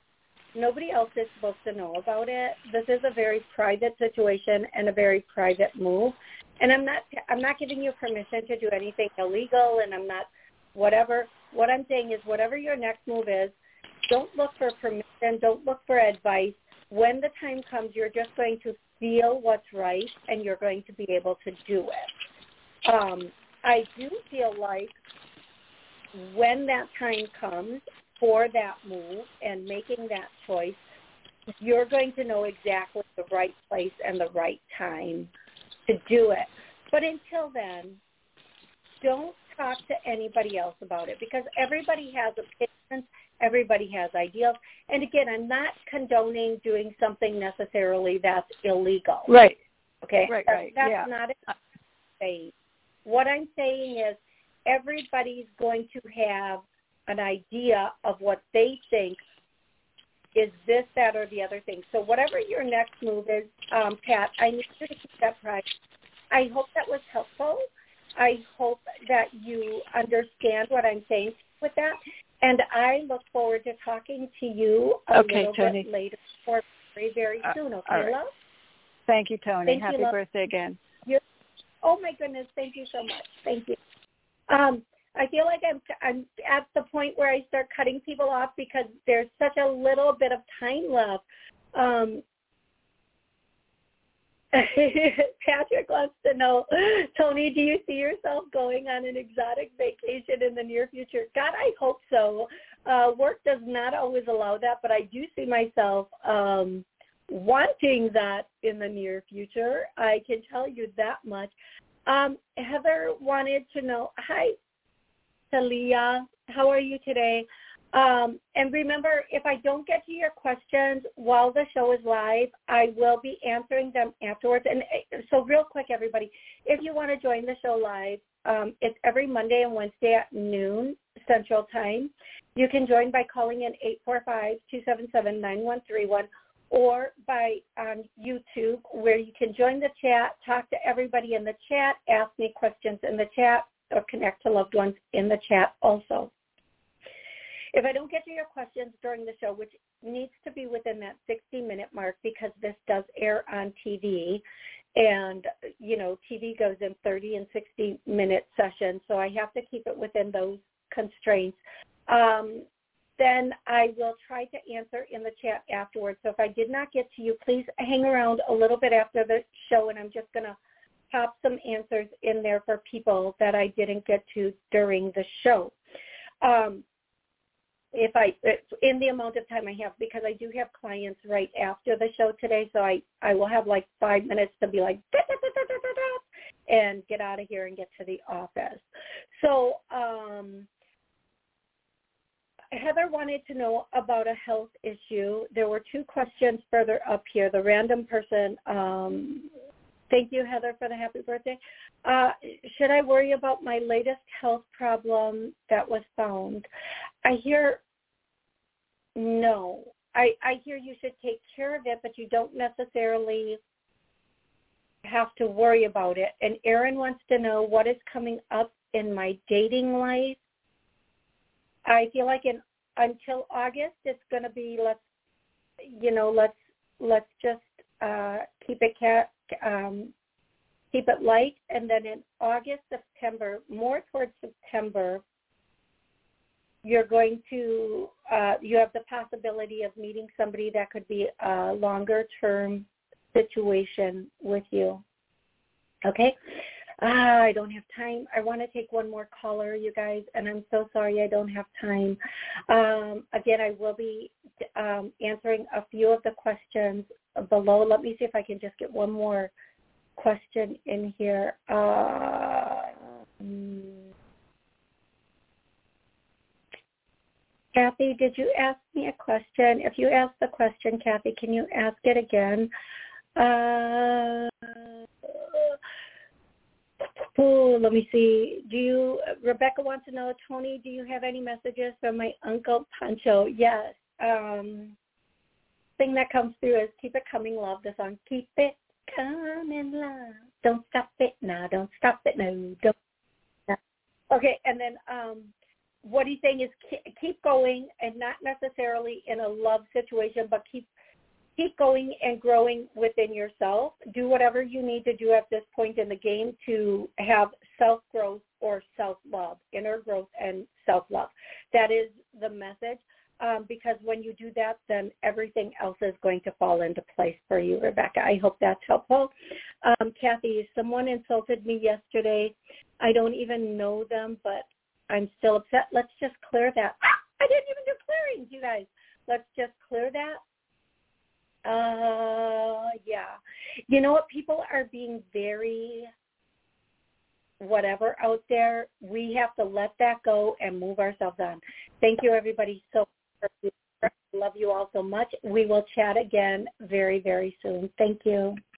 [SPEAKER 2] nobody else is supposed to know about it. This is a very private situation and a very private move. And I'm not I'm not giving you permission to do anything illegal and I'm not whatever what I'm saying is whatever your next move is, don't look for permission, don't look for advice. When the time comes, you're just going to feel what's right and you're going to be able to do it. Um, I do feel like when that time comes for that move and making that choice, you're going to know exactly the right place and the right time to do it. But until then, don't talk to anybody else about it because everybody has opinions, everybody has ideals. And again, I'm not condoning doing something necessarily that's illegal.
[SPEAKER 6] Right.
[SPEAKER 2] Okay.
[SPEAKER 6] Right,
[SPEAKER 2] that's,
[SPEAKER 6] right.
[SPEAKER 2] That's
[SPEAKER 6] yeah.
[SPEAKER 2] not I'm saying. What I'm saying is everybody's going to have an idea of what they think is this, that, or the other thing. So whatever your next move is, um, Pat, I need you to keep that private. I hope that was helpful. I hope that you understand what I'm saying with that. And I look forward to talking to you a
[SPEAKER 6] okay,
[SPEAKER 2] little
[SPEAKER 6] Toni.
[SPEAKER 2] bit later or very, very
[SPEAKER 6] Uh,
[SPEAKER 2] soon. Okay,
[SPEAKER 6] right.
[SPEAKER 2] love?
[SPEAKER 6] Thank you, Toni.
[SPEAKER 2] Thank
[SPEAKER 6] Happy
[SPEAKER 2] love.
[SPEAKER 6] birthday again.
[SPEAKER 2] You're, Oh my goodness, thank you so much. Thank you. Um, I feel like I'm I'm at the point where I start cutting people off because there's such a little bit of time left. Um, Patrick wants to know, Toni, do you see yourself going on an exotic vacation in the near future? God, I hope so. Uh, work does not always allow that, but I do see myself um, wanting that in the near future. I can tell you that much. Um, Heather wanted to know, hi, Talia, how are you today? Um, and remember, if I don't get to your questions while the show is live, I will be answering them afterwards. And eh, so real quick, everybody, if you want to join the show live, um, it's every Monday and Wednesday at noon Central Time. You can join by calling in 845-277-9131 or by um, YouTube where you can join the chat, talk to everybody in the chat, ask me questions in the chat, or connect to loved ones in the chat also. If I don't get to your questions during the show, which needs to be within that 60 minute mark because this does air on TV and you know TV goes in 30 and 60 minute sessions so I have to keep it within those constraints um, then I will try to answer in the chat afterwards so if I did not get to you please hang around a little bit after the show and I'm just going to pop some answers in there for people that I didn't get to during the show um, if I in the amount of time I have because I do have clients right after the show today, so I I will have like five minutes to be like and get out of here and get to the office. So um, Heather wanted to know about a health issue. There were two questions further up here. The random person. Um, thank you, Heather, for the happy birthday. Uh, should I worry about my latest health problem that was found? I hear no. I, I hear you should take care of it, but you don't necessarily have to worry about it. And Erin wants to know what is coming up in my dating life. I feel like in until August it's going to be let's you know let's let's just uh, keep it cat um, keep it light, and then in August September more towards September you're going to uh, you have the possibility of meeting somebody that could be a longer term situation with you. Okay. Ah, I don't have time. I want to take one more caller, you guys, and I'm so sorry I don't have time. Um, again, I will be um, answering a few of the questions below. Let me see if I can just get one more question in here. Uh, Kathy, did you ask me a question? If you asked the question, Kathy, can you ask it again? Uh, let me see. Do you, Rebecca wants to know, Toni, do you have any messages from my Uncle Pancho? Yes. Um, thing that comes through is Keep It Coming Love, the song Keep It Coming Love. Don't stop it now, don't stop it no, don't. Okay, and then um, what he's saying is keep going and not necessarily in a love situation, but keep keep going and growing within yourself. Do whatever you need to do at this point in the game to have self-growth or self-love, inner growth and self-love. That is the message. Um, because when you do that, then everything else is going to fall into place for you, Rebecca. I hope that's helpful. Um, Kathy, someone insulted me yesterday. I don't even know them, but I'm still upset. Let's just clear that. Ah, I didn't even do clearings, you guys. Let's just clear that. Uh, yeah. You know what? People are being very whatever out there. We have to let that go and move ourselves on. Thank you, everybody, so. Love you all so much. We will chat again very, very soon. Thank you.